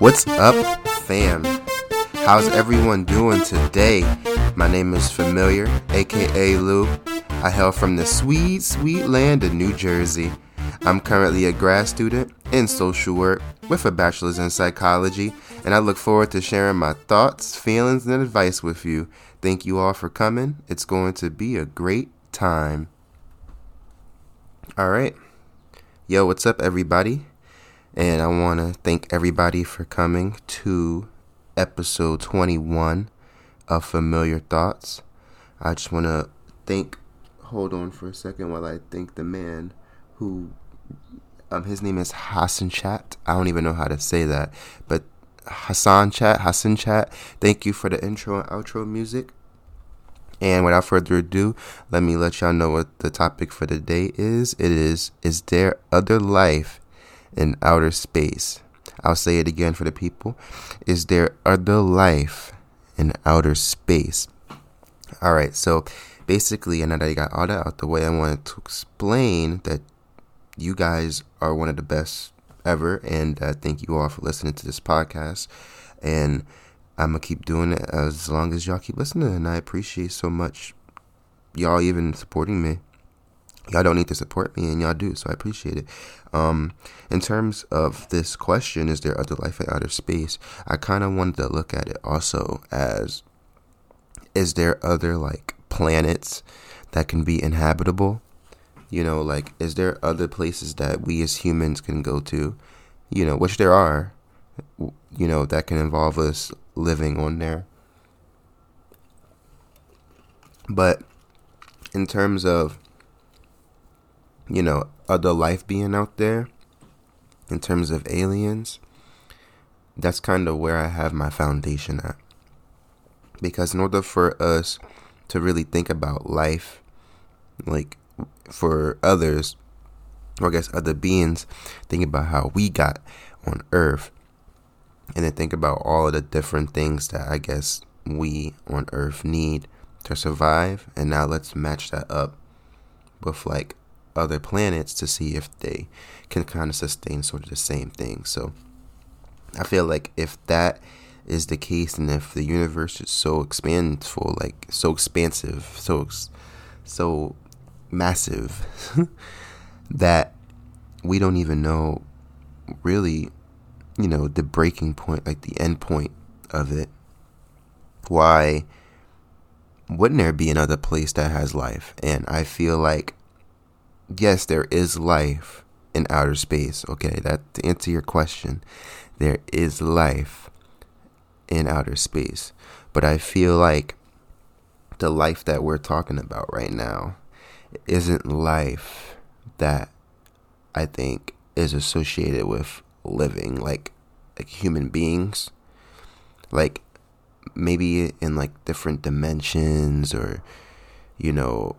What's up, fam? How's everyone doing today? My name is Familiar, aka Lou. I hail from the sweet, sweet land of New Jersey. I'm currently a grad student in social work with a bachelor's in psychology, and I look forward to sharing my thoughts, feelings, and advice with you. Thank you all for coming. It's going to be a great time. All right. Yo, what's up, everybody? And I want to thank everybody for coming to episode 21 of Familiar Thoughts. I just want to thank, hold on for a second while I thank the man who, um, his name is Hassan Chat. I don't even know how to say that, but Hassan Chat, Hassan Chat, thank you for the intro and outro music. And without further ado, let me let y'all know what the topic for the day is. It is Is there other life in outer space. I'll say it again for the people. Is there other life in outer space? All right, so basically, and now that I got all that out the way, I wanted to explain that you guys are one of the best ever, and uh, thank you all for listening to this podcast. And I'm gonna keep doing it as long as y'all keep listening, and I appreciate so much y'all even supporting me y'all don't need to support me and y'all do so i appreciate it um, in terms of this question is there other life in outer space? I kind of wanted to look at it also as is there other like planets that can be inhabitable? You know like is there other places that we as humans can go to? You know which there are you know that can involve us living on there. But in terms of you know, other life being out there in terms of aliens, that's kind of where I have my foundation at. Because in order for us to really think about life, like for others, or I guess other beings, think about how we got on Earth, and then think about all of the different things that I guess we on Earth need to survive. And now let's match that up with like other planets to see if they can kind of sustain sort of the same thing. So I feel like if that is the case, and if the universe is so expandful, like so expansive, so so massive, that we don't even know really, you know, the breaking point, like the end point of it. Why wouldn't there be another place that has life? And I feel like yes, there is life in outer space. Okay, that to answer your question, there is life in outer space. But I feel like the life that we're talking about right now isn't life that I think is associated with living like like human beings. Like maybe in like different dimensions or you know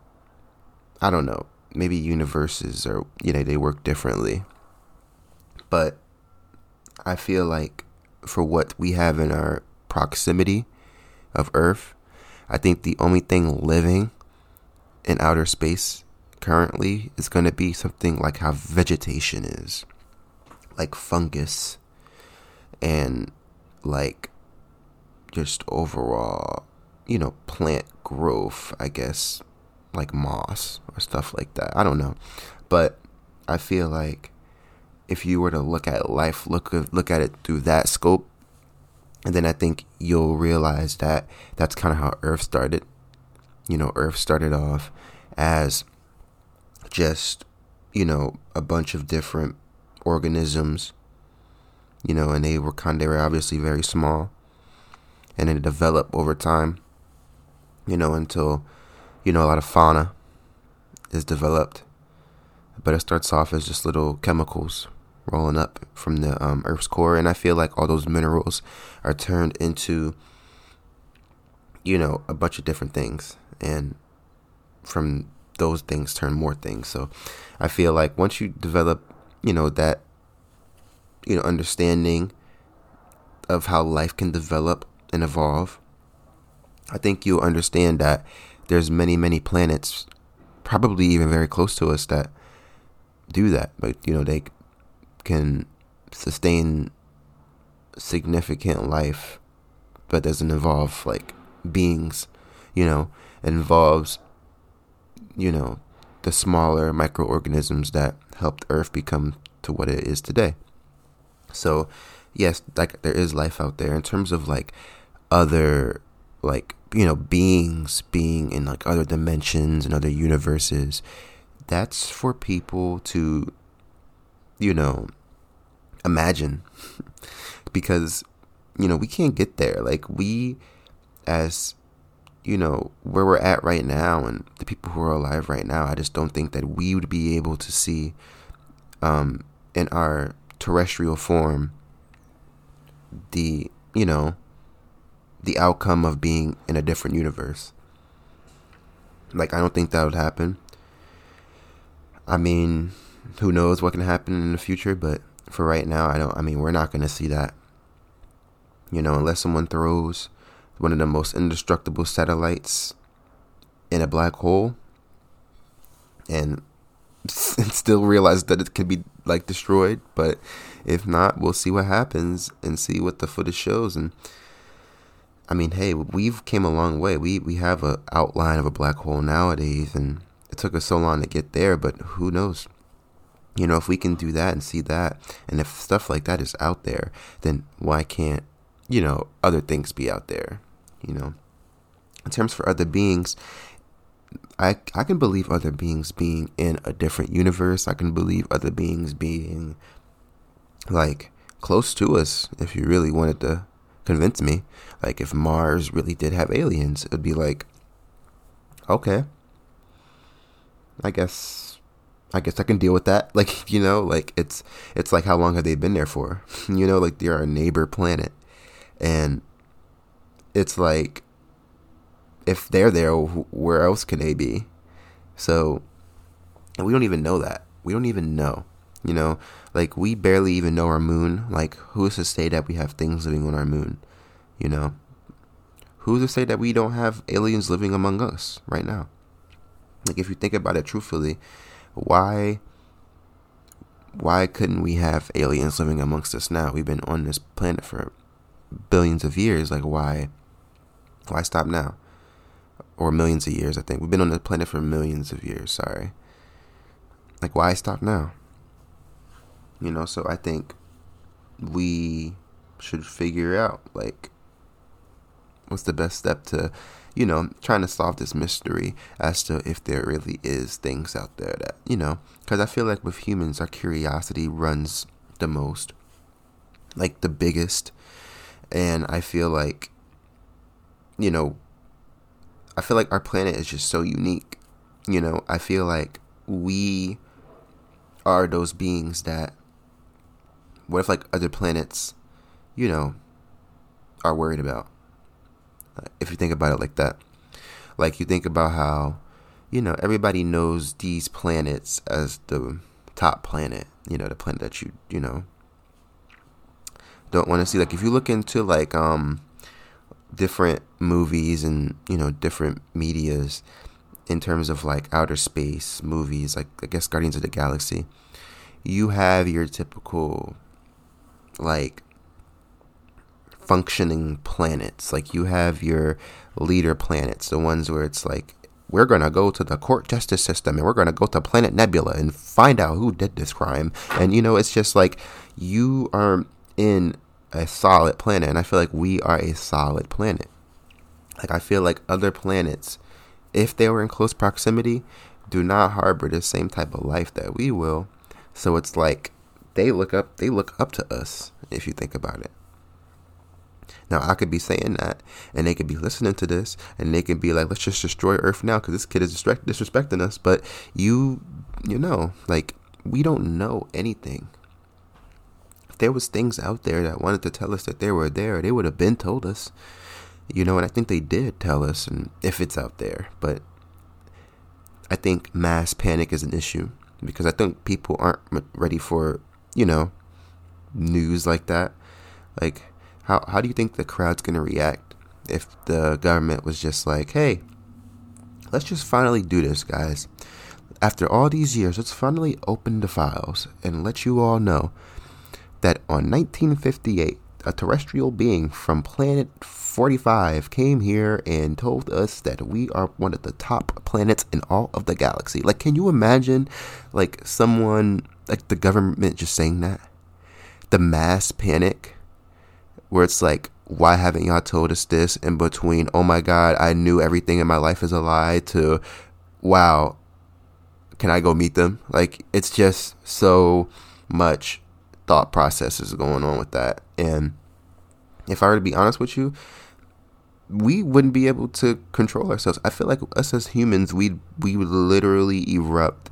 I don't know maybe universes or you know they work differently. But i feel like for what we have in our proximity of earth i think the only thing living in outer space currently is going to be something like how vegetation is like fungus and like just overall you know plant growth i guess like moss or stuff like that. I don't know, but I feel like if you were to look at life, look look at it through that scope, and then I think you'll realize that that's kind of how Earth started. You know, Earth started off as just you know a bunch of different organisms. You know, and they were kind they were obviously very small, and it developed over time. You know, until you know, a lot of fauna is developed, but it starts off as just little chemicals rolling up from the um, Earth's core, and I feel like all those minerals are turned into, you know, a bunch of different things, and from those things turn more things. So, I feel like once you develop, you know, that, you know, understanding of how life can develop and evolve, I think you'll understand that there's many many planets probably even very close to us that do that but you know they can sustain significant life, but doesn't involve like beings, you know, involves, you know, the smaller microorganisms that helped Earth become to what it is today. So, yes, like there is life out there in terms of like other like you know beings being in like other dimensions and other universes that's for people to you know imagine. Because you know we can't get there. Like we as you know where we're at right now and the people who are alive right now i just don't think that we would be able to see um in our terrestrial form the you know the outcome of being in a different universe. Like i don't think that would happen. I mean who knows what can happen in the future but for right now i don't i mean we're not going to see that. You know unless someone throws one of the most indestructible satellites in a black hole and, still realize that it could be like destroyed. But if not we'll see what happens and see what the footage shows. And i mean hey we've came a long way. We we have a outline of a black hole nowadays and it took us so long to get there but who knows? You know if we can do that and see that and if stuff like that is out there then why can't you know other things be out there you know? In terms for other beings I, I can believe other beings being in a different universe. I can believe other beings being like close to us if you really wanted to convince me. Like if Mars really did have aliens, it'd be like okay. I guess I guess I can deal with that. Like, you know, like it's it's like how long have they been there for? you know, like they're a neighbor planet. And it's like if they're there, where else can they be? So, and we don't even know that. We don't even know. You know, like we barely even know our moon. Like, who's to say that we have things living on our moon? You know, who's to say that we don't have aliens living among us right now? Like, if you think about it truthfully, why why couldn't we have aliens living amongst us now? We've been on this planet for billions of years. Like, why why stop now? Or millions of years, I think. We've been on the planet for millions of years, sorry. Like, why stop now? You know, so I think we should figure out, like, what's the best step to, you know, trying to solve this mystery as to if there really is things out there that, you know, because I feel like with humans, our curiosity runs the most, like the biggest. And I feel like you know, I feel like our planet is just so unique. You know, I feel like we are those beings that what if like other planets, you know, are worried about? If you think about it like that. Like you think about how, you know, everybody knows these planets as the top planet, you know, the planet that you, you know, don't want to see. Like if you look into like um different movies and you know different medias in terms of like outer space movies like i guess guardians of the galaxy you have your typical like functioning planets like you have your leader planets the ones where it's like we're going to go to the court justice system and we're going to go to planet nebula and find out who did this crime and you know it's just like you are in a solid planet, and I feel like we are a solid planet. Like I feel like other planets, if they were in close proximity, do not harbor the same type of life that we will. So it's like they look up they look up to us if you think about it. Now I could be saying that, and they could be listening to this, and they could be like, "Let's just destroy Earth now," because this kid is disrespecting us. But you, you know, like we don't know anything If there was things out there that wanted to tell us that they were there, they would have been told us. You know, and I think they did tell us, and if it's out there, but I think mass panic is an issue because I think people aren't ready for you know news like that. Like, how how do you think the crowd's gonna react if the government was just like, hey, let's just finally do this, guys. After all these years, let's finally open the files and let you all know that on 1958, a terrestrial being from planet 45 came here and told us that we are one of the top planets in all of the galaxy. Like, can you imagine, like, someone, like, the government just saying that? The mass panic, where it's like, why haven't y'all told us this? In between, oh my God, I knew everything in my life is a lie, to, wow, can I go meet them? Like, it's just so much thought processes going on with that. And if I were to be honest with you, we wouldn't be able to control ourselves. I feel like us as humans, we we would literally erupt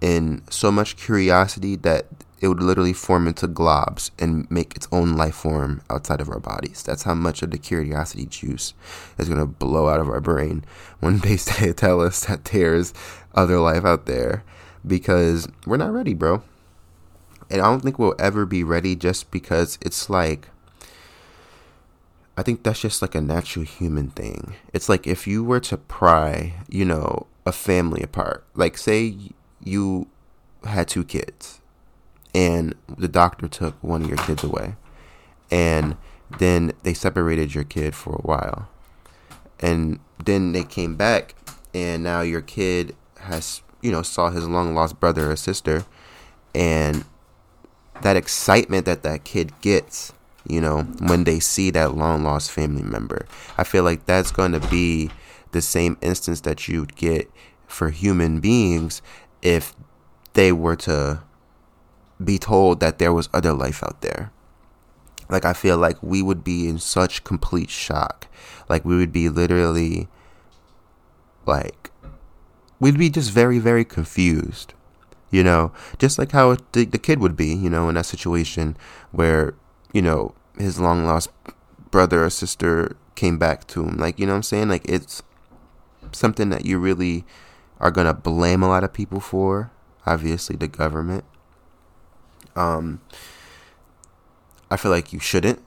in so much curiosity that it would literally form into globs and make its own life form outside of our bodies. That's how much of the curiosity juice is going to blow out of our brain when they tell us that there's other life out there because we're not ready, bro. And I don't think we'll ever be ready just because it's like I think that's just like a natural human thing. It's like if you were to pry, you know, a family apart. Like say you had two kids and the doctor took one of your kids away and then they separated your kid for a while. And then they came back and now your kid has, you know, saw his long lost brother or sister and that excitement that that kid gets you know, when they see that long lost family member. I feel like that's going to be the same instance that you'd get for human beings if they were to be told that there was other life out there. Like, I feel like we would be in such complete shock. Like, we would be literally, like, we'd be just very, very confused. You know, just like how the, the kid would be, you know, in that situation where you know, his long lost brother or sister came back to him. Like, you know what I'm saying? Like, it's something that you really are going to blame a lot of people for. Obviously, the government. Um, I feel like you shouldn't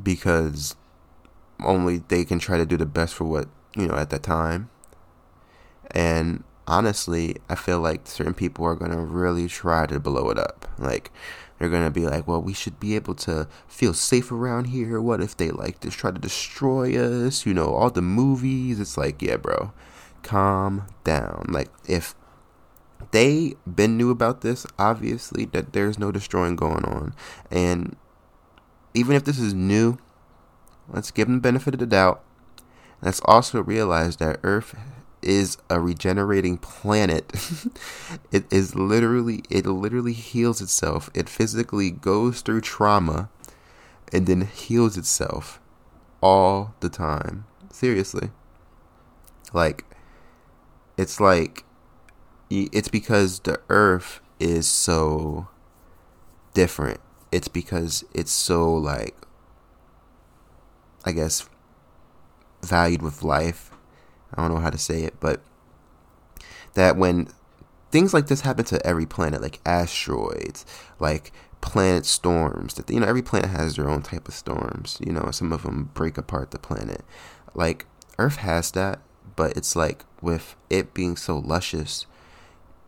because only they can try to do the best for what, you know, at that time. And honestly, I feel like certain people are going to really try to blow it up. Like, they're gonna be like, well, we should be able to feel safe around here. What if they like just try to destroy us? You know, all the movies. It's like, yeah, bro, calm down. Like, if they been knew about this, obviously that there's no destroying going on, and even if this is new, let's give them the benefit of the doubt. Let's also realize that Earth is a regenerating planet. it is literally it literally heals itself. It physically goes through trauma and then heals itself all the time. Seriously. Like it's like it's because the earth is so different. It's because it's so like I guess valued with life I don't know how to say it, but that when things like this happen to every planet, like asteroids, like planet storms, that you know every planet has their own type of storms. You know, some of them break apart the planet. Like Earth has that, but it's like with it being so luscious,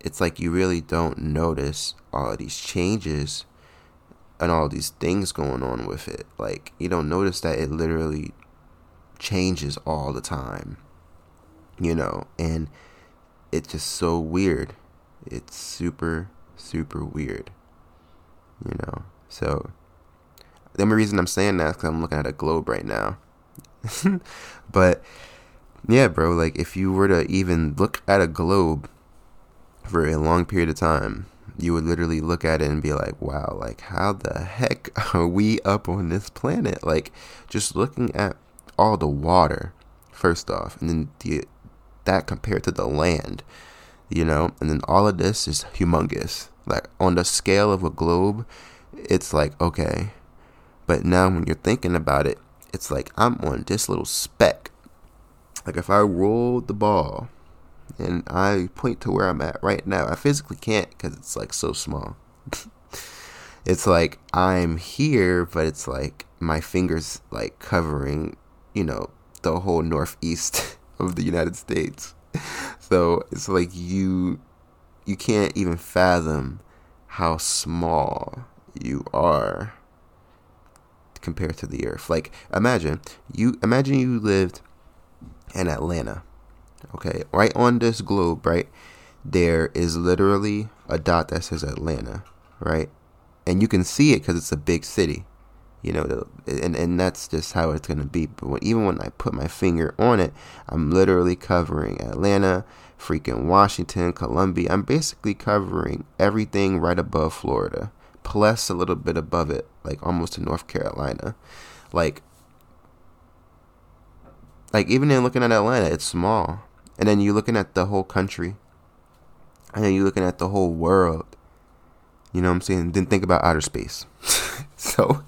it's like you really don't notice all of these changes and all these things going on with it. Like you don't notice that it literally changes all the time you know, and it's just so weird. It's super, super weird, you know. So, the only reason I'm saying that is because I'm looking at a globe right now. but, yeah, bro, like if you were to even look at a globe for a long period of time, you would literally look at it and be like, wow, like how the heck are we up on this planet? Like, just looking at all the water, first off, and then the that compared to the land, you know? And then all of this is humongous. Like on the scale of a globe, it's like, okay. But now when you're thinking about it, it's like I'm on this little speck. Like if I roll the ball and I point to where I'm at right now, I physically can't because it's like so small. it's like I'm here, but it's like my fingers like covering, you know, the whole northeast of the United States. So it's like you you can't even fathom how small you are compared to the Earth. Like imagine you imagine you lived in Atlanta. Okay, right on this globe, right? There is literally a dot that says Atlanta, right? And you can see it because it's a big city you know, and and that's just how it's gonna be. But when, even when I put my finger on it, I'm literally covering Atlanta, freaking Washington, Columbia. I'm basically covering everything right above Florida, plus a little bit above it, like almost to North Carolina. Like, like even in looking at Atlanta, it's small, and then you're looking at the whole country, and then you're looking at the whole world. You know what I'm saying? Then think about outer space. so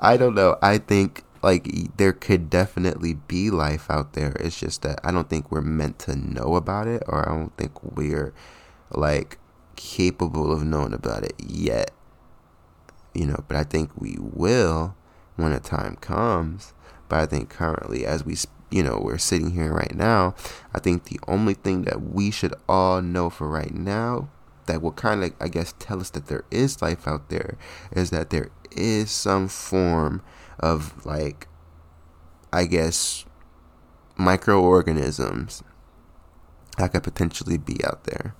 I don't know. I think like there could definitely be life out there. It's just that I don't think we're meant to know about it, or I don't think we're like capable of knowing about it yet. You know, but I think we will when the time comes. But I think currently, as we you know we're sitting here right now, I think the only thing that we should all know for right now that will kind of I guess tell us that there is life out there is that there is some form of like I guess microorganisms that could potentially be out there.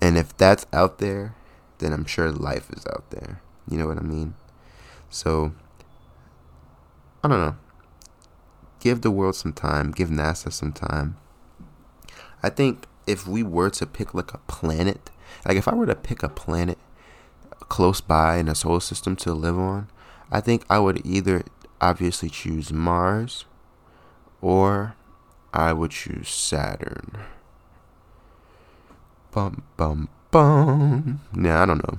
And if that's out there, then I'm sure life is out there. You know what I mean? So I don't know. Give the world some time, give NASA some time. I think if we were to pick like a planet, like if I were to pick a planet close by in a solar system to live on, I think I would either obviously choose Mars or I would choose Saturn. Bum bum bum. Nah, I don't know.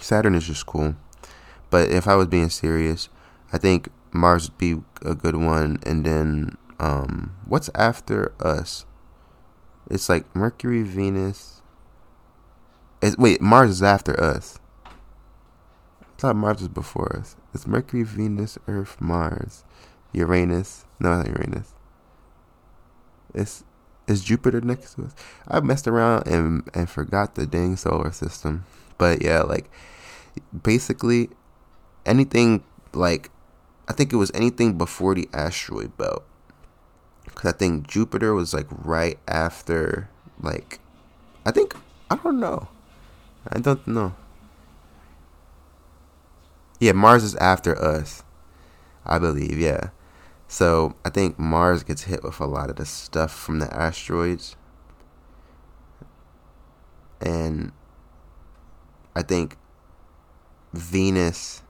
Saturn is just cool. But if I was being serious, I think Mars would be a good one and then um what's after us? It's like Mercury, Venus, it's, wait, Mars is after us. I thought Mars was before us. It's Mercury, Venus, Earth, Mars, Uranus. No, not Uranus. It's is Jupiter next to us. I messed around and and forgot the dang solar system. But yeah, like basically anything like I think it was anything before the asteroid belt. Cuz I think Jupiter was like right after like I think I don't know. I don't know. Yeah, Mars is after us. I believe, yeah. So I think Mars gets hit with a lot of the stuff from the asteroids. And I think Venus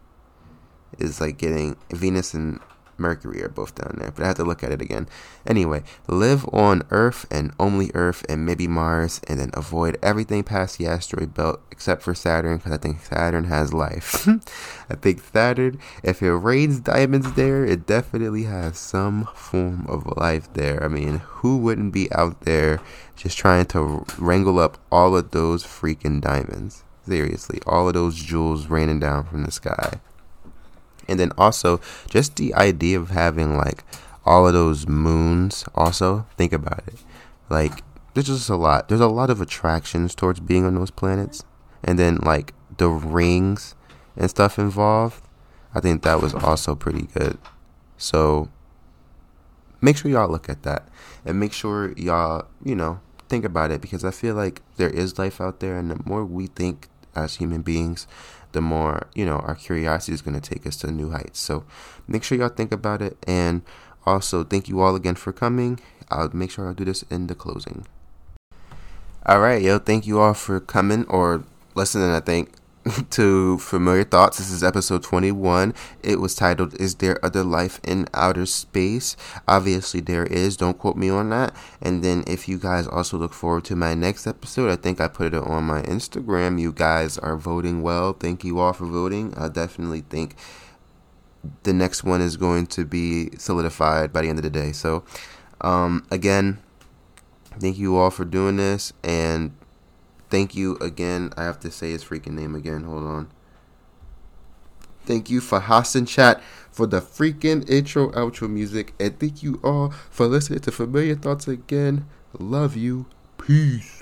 is like getting Venus and Mercury are both down there, but I have to look at it again. Anyway, live on Earth and only Earth and maybe Mars, and then avoid everything past the asteroid belt except for Saturn, because I think Saturn has life. I think Saturn, if it rains diamonds there, it definitely has some form of life there. I mean, who wouldn't be out there just trying to wrangle up all of those freaking diamonds? Seriously, all of those jewels raining down from the sky. And then also just the idea of having like all of those moons also think about it. Like there's just a lot. There's a lot of attractions towards being on those planets. And then like the rings and stuff involved. I think that was also pretty good. So make sure y'all look at that and make sure y'all, you know, think about it because I feel like there is life out there and the more we think as human beings, the more, you know, our curiosity is going to take us to new heights. So make sure y'all think about it. And also, thank you all again for coming. I'll make sure I'll do this in the closing. All right, yo, thank you all for coming or listening, I think. to Familiar Thoughts. This is episode 21. It was titled, Is There Other Life in Outer Space? Obviously, there is. Don't quote me on that. And then, if you guys also look forward to my next episode, I think I put it on my Instagram. You guys are voting well. Thank you all for voting. I definitely think the next one is going to be solidified by the end of the day. So, um, again, thank you all for doing this. And Thank you again. I have to say his freaking name again. Hold on. Thank you for Hassan Chat for the freaking intro outro music. And thank you all for listening to Familiar Thoughts again. Love you. Peace.